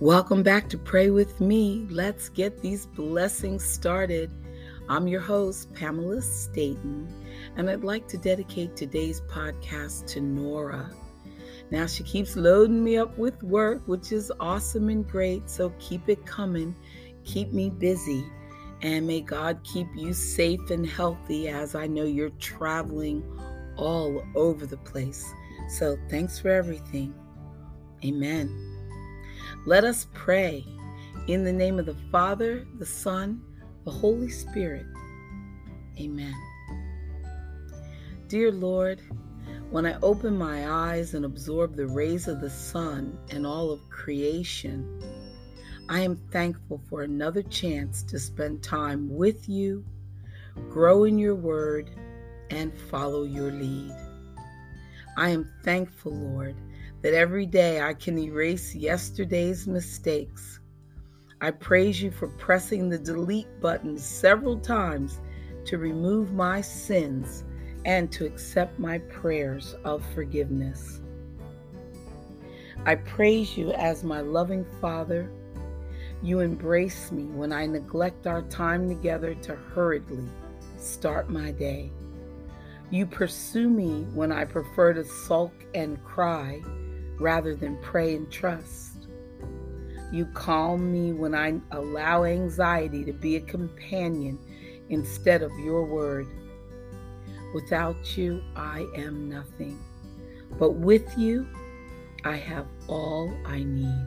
Welcome back to Pray With Me. Let's get these blessings started. I'm your host, Pamela Staton, and I'd like to dedicate today's podcast to Nora. Now, she keeps loading me up with work, which is awesome and great, so keep it coming. Keep me busy, and may God keep you safe and healthy as I know you're traveling all over the place. So, thanks for everything. Amen. Let us pray in the name of the Father, the Son, the Holy Spirit. Amen. Dear Lord, when I open my eyes and absorb the rays of the sun and all of creation, I am thankful for another chance to spend time with you, grow in your word, and follow your lead. I am thankful, Lord, that every day I can erase yesterday's mistakes. I praise you for pressing the delete button several times to remove my sins and to accept my prayers of forgiveness. I praise you as my loving Father. You embrace me when I neglect our time together to hurriedly start my day. You pursue me when I prefer to sulk and cry rather than pray and trust. You calm me when I allow anxiety to be a companion instead of your word. Without you, I am nothing. But with you, I have all I need.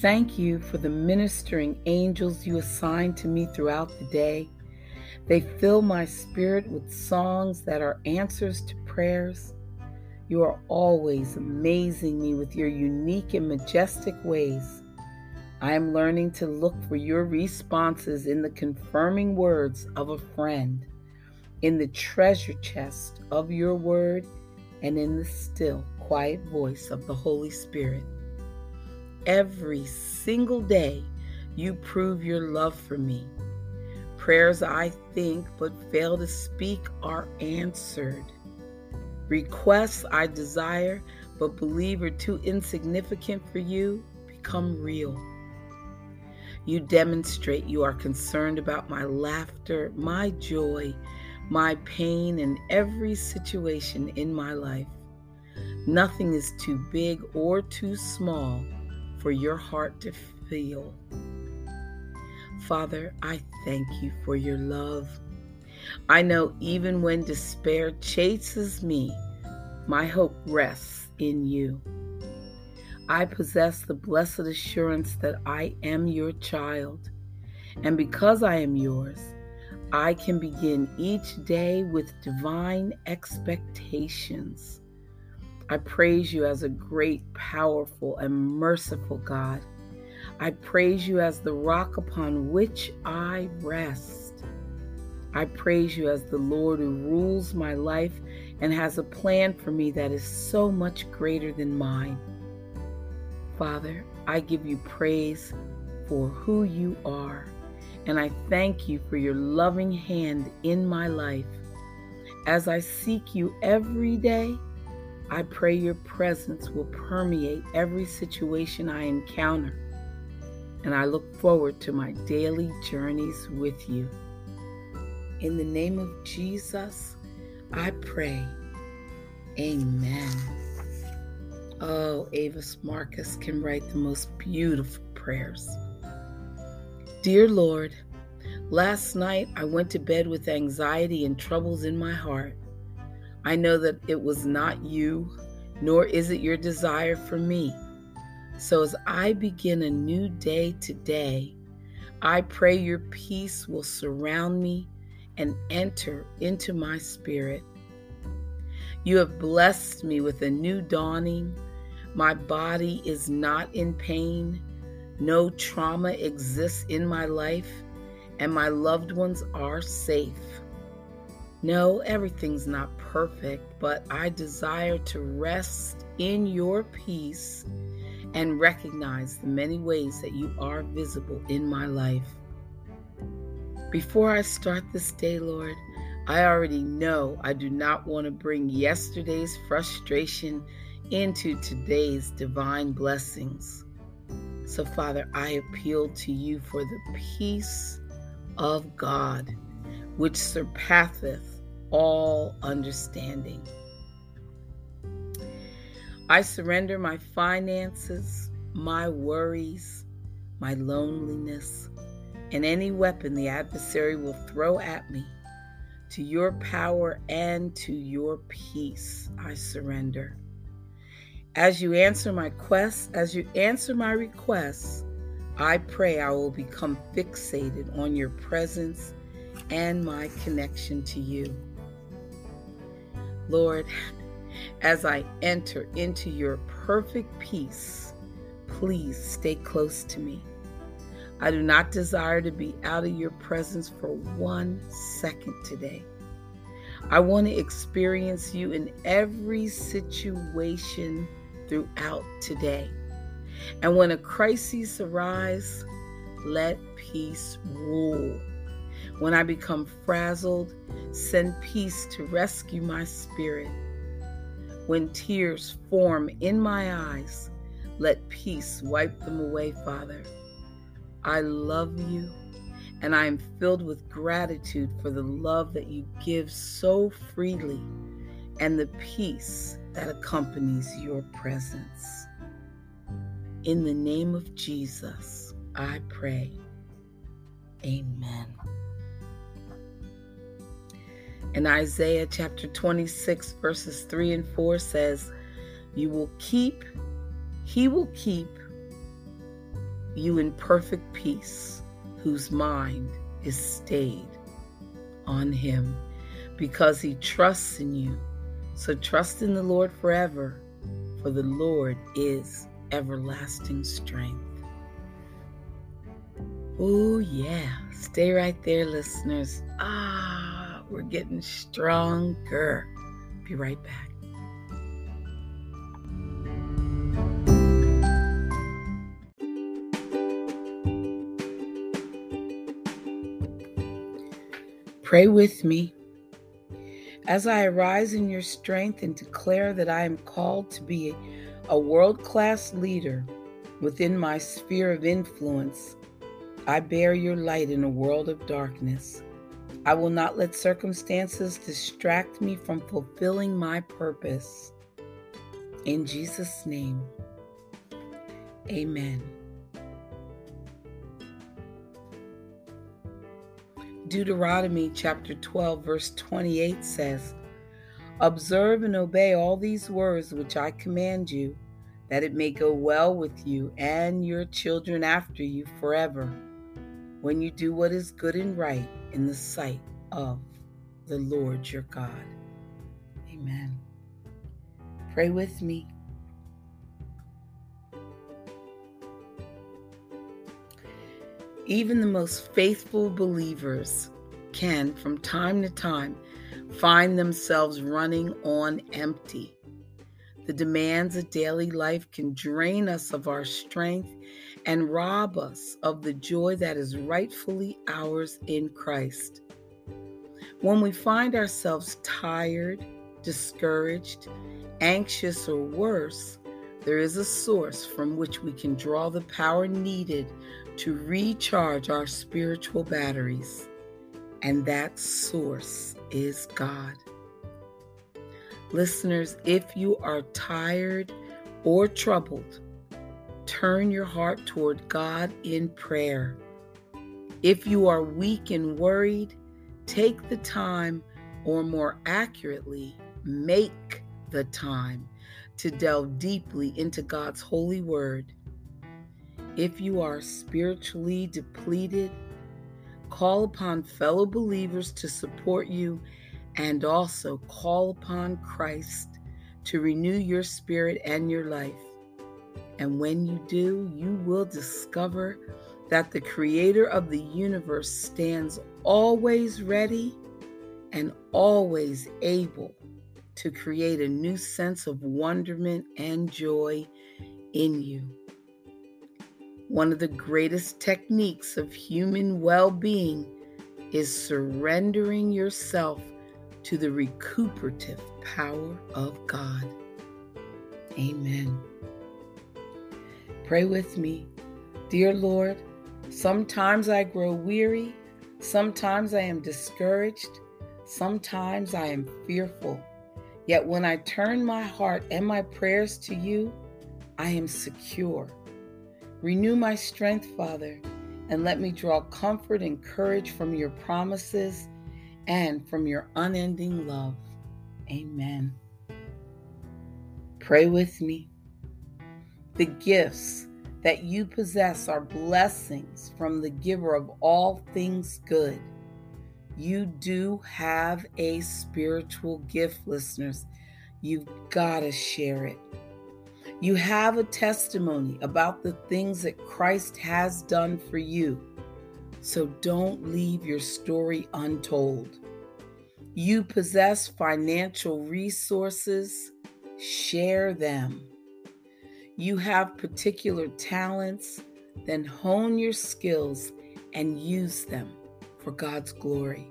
Thank you for the ministering angels you assign to me throughout the day. They fill my spirit with songs that are answers to prayers you are always amazing me with your unique and majestic ways. I am learning to look for your responses in the confirming words of a friend, in the treasure chest of your word, and in the still, quiet voice of the Holy Spirit. Every single day, you prove your love for me. Prayers I think but fail to speak are answered. Requests I desire but believe are too insignificant for you become real. You demonstrate you are concerned about my laughter, my joy, my pain, and every situation in my life. Nothing is too big or too small for your heart to feel. Father, I thank you for your love I know even when despair chases me, my hope rests in you. I possess the blessed assurance that I am your child, and because I am yours, I can begin each day with divine expectations. I praise you as a great, powerful, and merciful God. I praise you as the rock upon which I rest. I praise you as the Lord who rules my life and has a plan for me that is so much greater than mine. Father, I give you praise for who you are, and I thank you for your loving hand in my life. As I seek you every day, I pray your presence will permeate every situation I encounter, and I look forward to my daily journeys with you. In the name of Jesus, I pray. Amen. Oh, Avis Marcus can write the most beautiful prayers. Dear Lord, last night I went to bed with anxiety and troubles in my heart. I know that it was not you, nor is it your desire for me. So as I begin a new day today, I pray your peace will surround me and enter into my spirit. You have blessed me with a new dawning. My body is not in pain. No trauma exists in my life, and my loved ones are safe. No, everything's not perfect, but I desire to rest in your peace and recognize the many ways that you are visible in my life. Before I start this day, Lord, I already know I do not want to bring yesterday's frustration into today's divine blessings. So, Father, I appeal to you for the peace of God, which surpasseth all understanding. I surrender my finances, my worries, my loneliness, and any weapon the adversary will throw at me. To your power and to your peace, I surrender. As you answer my quests, as you answer my requests, I pray I will become fixated on your presence and my connection to you. Lord, as I enter into your perfect peace, please stay close to me. I do not desire to be out of your presence for one second today. I want to experience you in every situation throughout today. And when a crisis arises, let peace rule. When I become frazzled, send peace to rescue my spirit. When tears form in my eyes, let peace wipe them away, Father. I love you, and I am filled with gratitude for the love that you give so freely and the peace that accompanies your presence. In the name of Jesus, I pray. Amen. In Isaiah chapter 26, verses 3 and 4 says, You will keep, He will keep you in perfect peace, whose mind is stayed on Him, because He trusts in you. So trust in the Lord forever, for the Lord is everlasting strength. Oh, yeah. Stay right there, listeners. Ah, we're getting stronger. Be right back. Pray with me. As I arise in your strength and declare that I am called to be a world class leader within my sphere of influence, I bear your light in a world of darkness. I will not let circumstances distract me from fulfilling my purpose. In Jesus' name, amen. Deuteronomy chapter 12, verse 28 says, Observe and obey all these words which I command you, that it may go well with you and your children after you forever, when you do what is good and right in the sight of the Lord your God. Amen. Pray with me. Even the most faithful believers can, from time to time, find themselves running on empty. The demands of daily life can drain us of our strength and rob us of the joy that is rightfully ours in Christ. When we find ourselves tired, discouraged, anxious, or worse, there is a source from which we can draw the power needed to recharge our spiritual batteries, and that source is God. Listeners, if you are tired or troubled, turn your heart toward God in prayer. If you are weak and worried, take the time, or more accurately, make the time to delve deeply into God's holy word if you are spiritually depleted, call upon fellow believers to support you and also call upon Christ to renew your spirit and your life. And when you do, you will discover that the creator of the universe stands always ready and always able to create a new sense of wonderment and joy in you. One of the greatest techniques of human well being is surrendering yourself to the recuperative power of God. Amen. Pray with me. Dear Lord, sometimes I grow weary, sometimes I am discouraged, sometimes I am fearful. Yet when I turn my heart and my prayers to you, I am secure. Renew my strength, Father, and let me draw comfort and courage from your promises and from your unending love. Amen. Pray with me. The gifts that you possess are blessings from the giver of all things good. You do have a spiritual gift, listeners. You've got to share it. You have a testimony about the things that Christ has done for you. So don't leave your story untold. You possess financial resources, share them. You have particular talents, then hone your skills and use them for God's glory.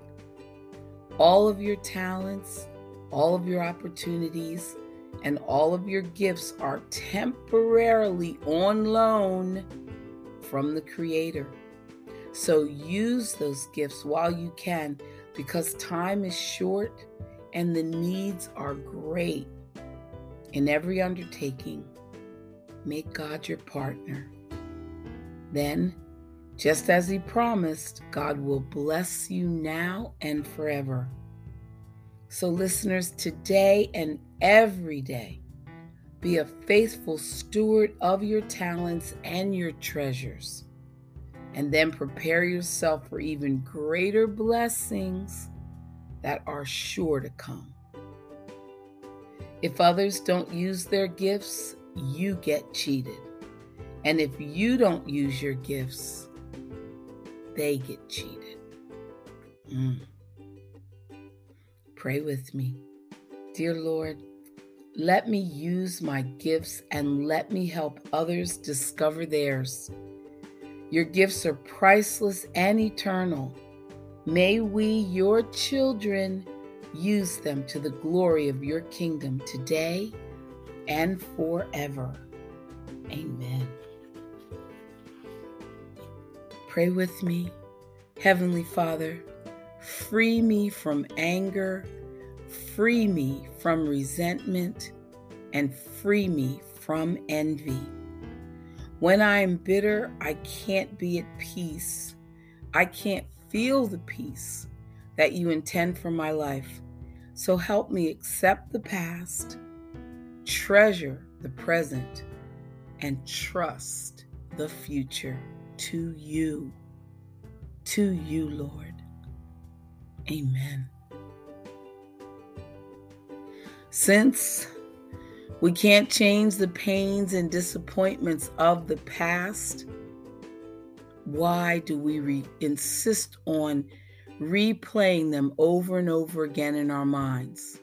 All of your talents, all of your opportunities, and all of your gifts are temporarily on loan from the Creator. So use those gifts while you can because time is short and the needs are great. In every undertaking, make God your partner. Then, just as He promised, God will bless you now and forever. So, listeners, today and every day, be a faithful steward of your talents and your treasures and then prepare yourself for even greater blessings that are sure to come. If others don't use their gifts, you get cheated. And if you don't use your gifts, they get cheated. Mm. Pray with me. Dear Lord, let me use my gifts and let me help others discover theirs. Your gifts are priceless and eternal. May we, your children, use them to the glory of your kingdom today and forever. Amen. Pray with me. Heavenly Father, free me from anger, free me from resentment, and free me from envy. When I am bitter, I can't be at peace. I can't feel the peace that you intend for my life. So help me accept the past, treasure the present, and trust the future to you. To you, Lord. Amen. Since we can't change the pains and disappointments of the past. Why do we re- insist on replaying them over and over again in our minds?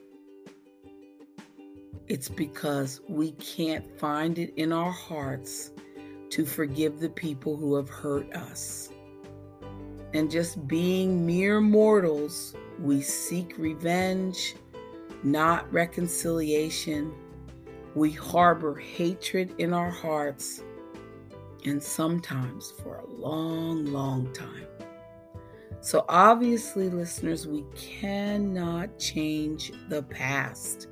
It's because we can't find it in our hearts to forgive the people who have hurt us. And just being mere mortals, we seek revenge, not reconciliation we harbor hatred in our hearts, and sometimes for a long, long time. So, obviously, listeners, we cannot change the past.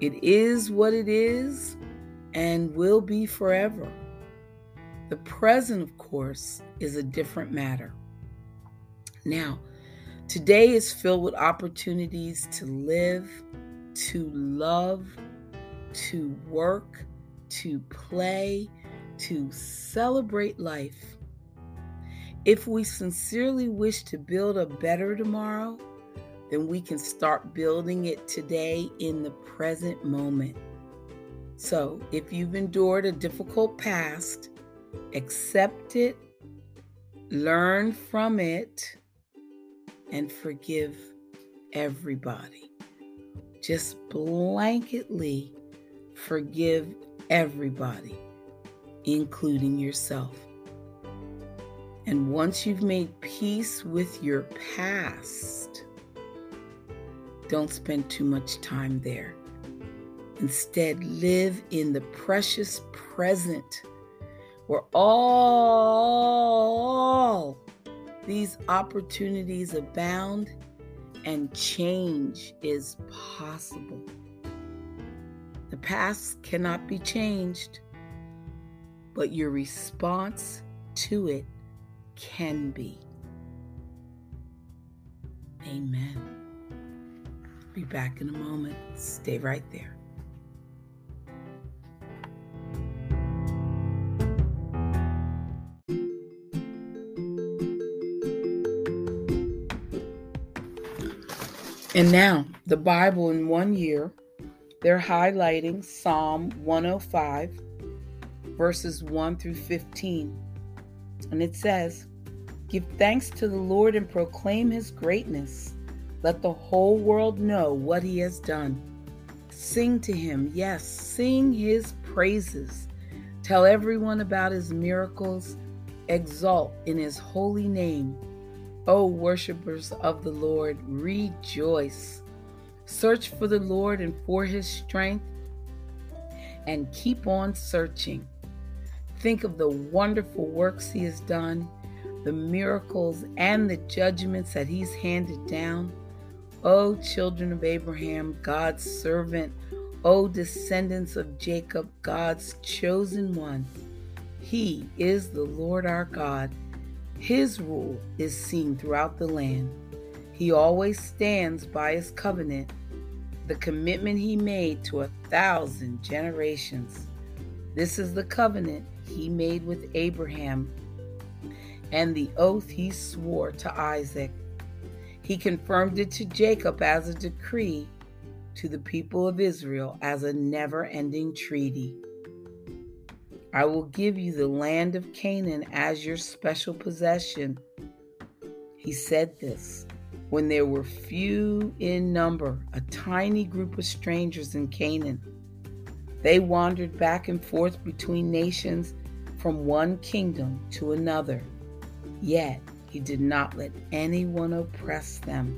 It is what it is and will be forever. The present, of course, is a different matter. Now, today is filled with opportunities to live, to love, to work, to play, to celebrate life. If we sincerely wish to build a better tomorrow, then we can start building it today in the present moment. So, if you've endured a difficult past, accept it, learn from it, and forgive everybody. Just blanketly Forgive everybody, including yourself. And once you've made peace with your past, don't spend too much time there. Instead, live in the precious present where all these opportunities abound and change is possible. The past cannot be changed, but your response to it can be. Amen. Be back in a moment. Stay right there. And now, the Bible in one year, they're highlighting Psalm 105, verses 1 through 15. And it says, Give thanks to the Lord and proclaim his greatness. Let the whole world know what he has done. Sing to him, yes, sing his praises. Tell everyone about his miracles. Exalt in his holy name. O worshippers of the Lord, rejoice. Search for the Lord and for his strength, and keep on searching. Think of the wonderful works he has done, the miracles and the judgments that he's handed down. O children of Abraham, God's servant, O descendants of Jacob, God's chosen one. He is the Lord our God. His rule is seen throughout the land. He always stands by his covenant, the commitment he made to a thousand generations. This is the covenant he made with Abraham and the oath he swore to Isaac. He confirmed it to Jacob as a decree, to the people of Israel as a never ending treaty. I will give you the land of Canaan as your special possession. He said this when there were few in number, a tiny group of strangers in Canaan. They wandered back and forth between nations from one kingdom to another. Yet he did not let anyone oppress them.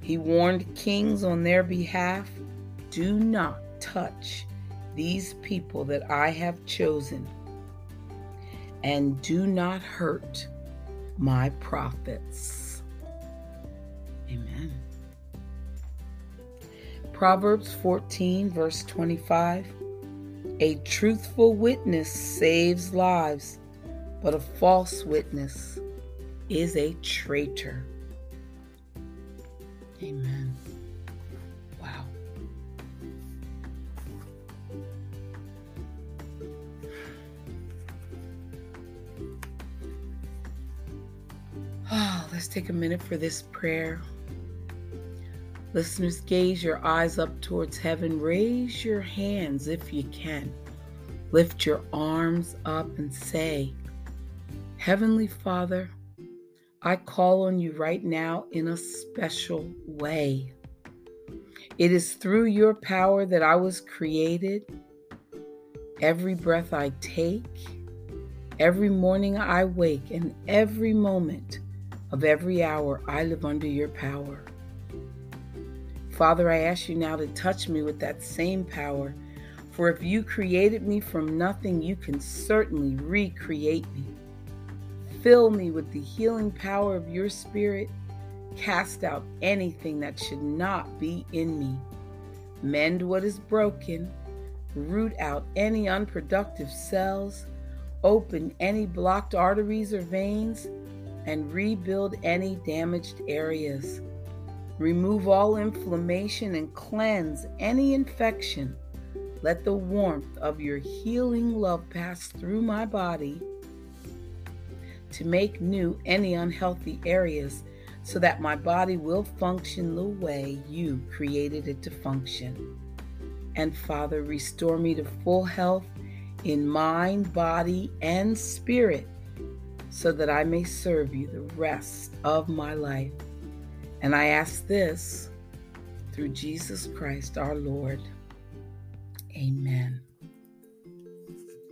He warned kings on their behalf do not touch these people that I have chosen, and do not hurt my prophets. Amen. Proverbs 14, verse 25 A truthful witness saves lives, but a false witness is a traitor. Amen. Let's take a minute for this prayer. Listeners, gaze your eyes up towards heaven. Raise your hands if you can. Lift your arms up and say, Heavenly Father, I call on you right now in a special way. It is through your power that I was created. Every breath I take, every morning I wake, and every moment of every hour, I live under your power. Father, I ask you now to touch me with that same power. For if you created me from nothing, you can certainly recreate me. Fill me with the healing power of your spirit. Cast out anything that should not be in me. Mend what is broken. Root out any unproductive cells. Open any blocked arteries or veins and rebuild any damaged areas. Remove all inflammation and cleanse any infection. Let the warmth of your healing love pass through my body to make new any unhealthy areas so that my body will function the way you created it to function. And Father, restore me to full health in mind, body, and spirit so that I may serve you the rest of my life. And I ask this through Jesus Christ our Lord. Amen.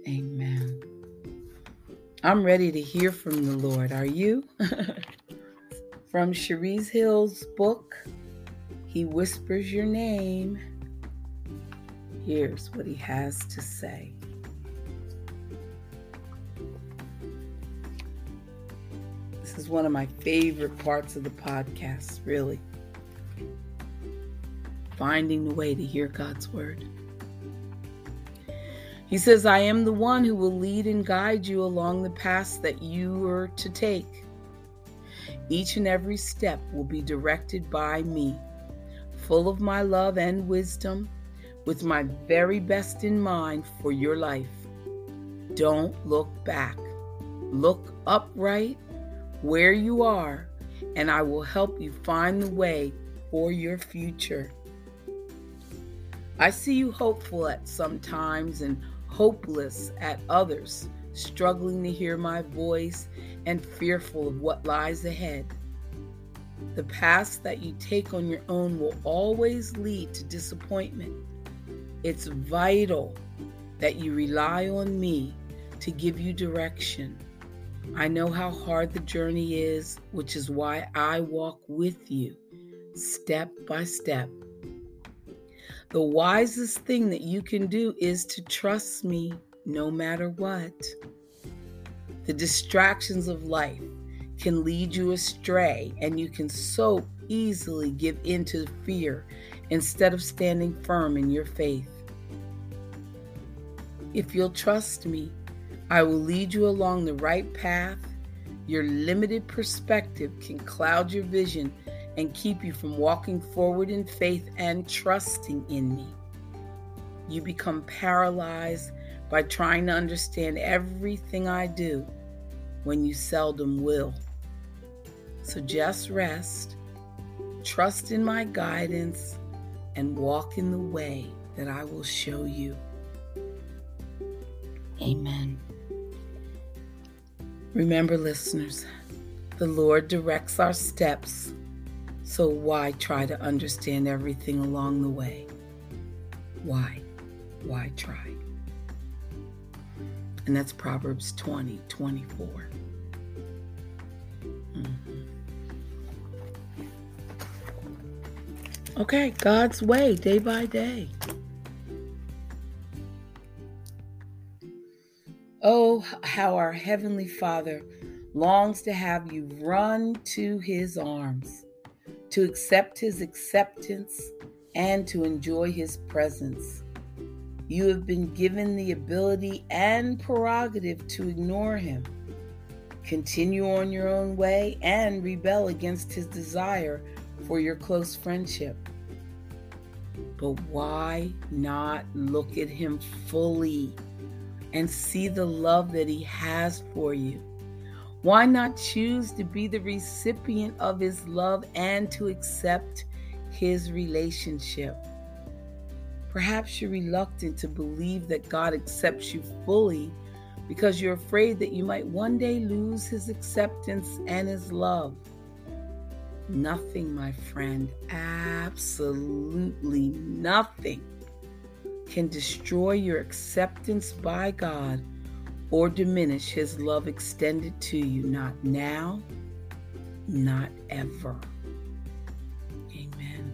Amen. I'm ready to hear from the Lord. Are you? from Cherise Hill's book, He Whispers Your Name. Here's what he has to say. Is one of my favorite parts of the podcast, really. Finding the way to hear God's word. He says, I am the one who will lead and guide you along the paths that you are to take. Each and every step will be directed by me, full of my love and wisdom, with my very best in mind for your life. Don't look back. Look upright where you are, and I will help you find the way for your future. I see you hopeful at some times and hopeless at others, struggling to hear my voice and fearful of what lies ahead. The paths that you take on your own will always lead to disappointment. It's vital that you rely on me to give you direction. I know how hard the journey is, which is why I walk with you step by step the wisest thing that you can do is to trust me no matter what. The distractions of life can lead you astray, and you can so easily give in to fear instead of standing firm in your faith. If you'll trust me, I will lead you along the right path. Your limited perspective can cloud your vision and keep you from walking forward in faith and trusting in me. You become paralyzed by trying to understand everything I do when you seldom will. So just rest, trust in my guidance, and walk in the way that I will show you. Amen. Remember, listeners, the Lord directs our steps so why try to understand everything along the way? Why? Why try? And that's Proverbs 20 24. Mm-hmm. Okay, God's way, day by day. How our Heavenly Father longs to have you run to His arms to accept his acceptance, and to enjoy his presence. You have been given the ability and prerogative to ignore him, continue on your own way, and rebel against his desire for your close friendship. But why not look at him fully and see the love that he has for you? Why not choose to be the recipient of his love and to accept his relationship? Perhaps you're reluctant to believe that God accepts you fully because you're afraid that you might one day lose his acceptance and his love. Nothing, my friend, absolutely nothing can destroy your acceptance by God or diminish his love extended to you, not now, not ever. Amen.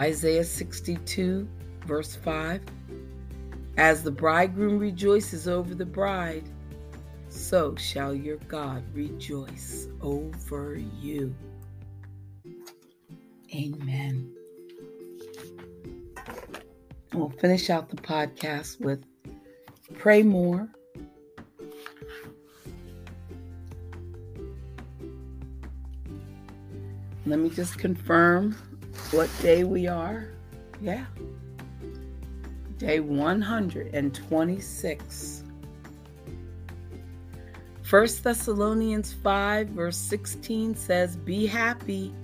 Isaiah 62, verse 5 As the bridegroom rejoices over the bride, so shall your God rejoice over you. Amen. We'll finish out the podcast with Pray more. Let me just confirm what day we are. Yeah. Day 126. 1 Thessalonians 5, verse 16 says, Be happy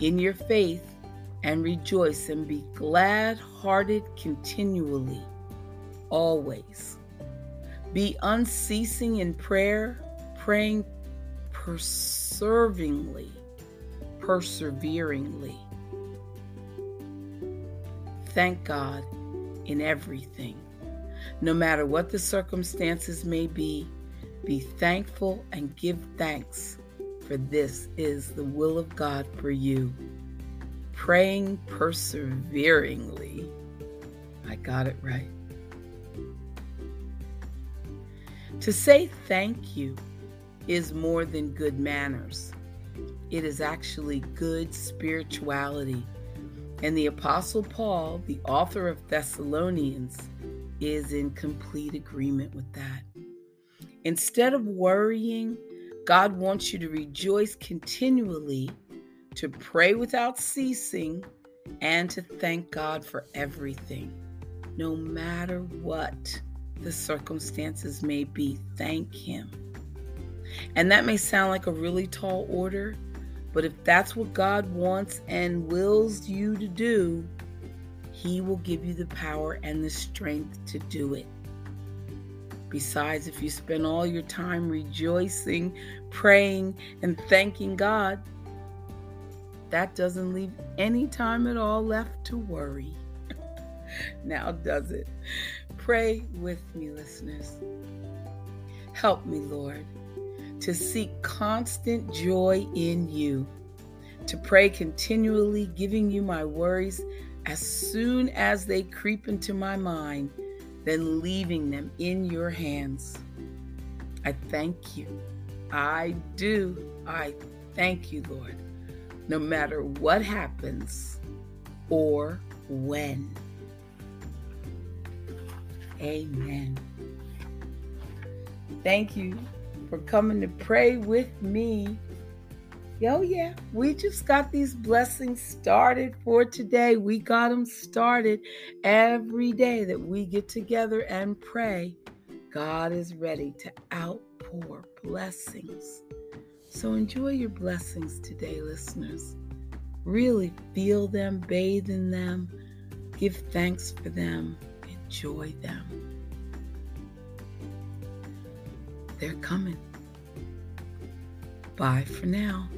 in your faith and rejoice and be glad hearted continually, always. Be unceasing in prayer, praying perseveringly, perseveringly. Thank God in everything. No matter what the circumstances may be, be thankful and give thanks, for this is the will of God for you. Praying perseveringly. I got it right. To say thank you is more than good manners. It is actually good spirituality. And the Apostle Paul, the author of Thessalonians, is in complete agreement with that. Instead of worrying, God wants you to rejoice continually, to pray without ceasing, and to thank God for everything. No matter what the circumstances may be, thank Him. And that may sound like a really tall order, but if that's what God wants and wills you to do, He will give you the power and the strength to do it. Besides, if you spend all your time rejoicing, praying, and thanking God, that doesn't leave any time at all left to worry. now, does it? Pray with me, listeners. Help me, Lord, to seek constant joy in you, to pray continually, giving you my worries as soon as they creep into my mind, then leaving them in your hands. I thank you. I do. I thank you, Lord, no matter what happens or when. Amen. Thank you for coming to pray with me. Oh, yeah, we just got these blessings started for today. We got them started every day that we get together and pray. God is ready to outpour blessings. So enjoy your blessings today, listeners. Really feel them, bathe in them, give thanks for them, enjoy them. They're coming. Bye for now.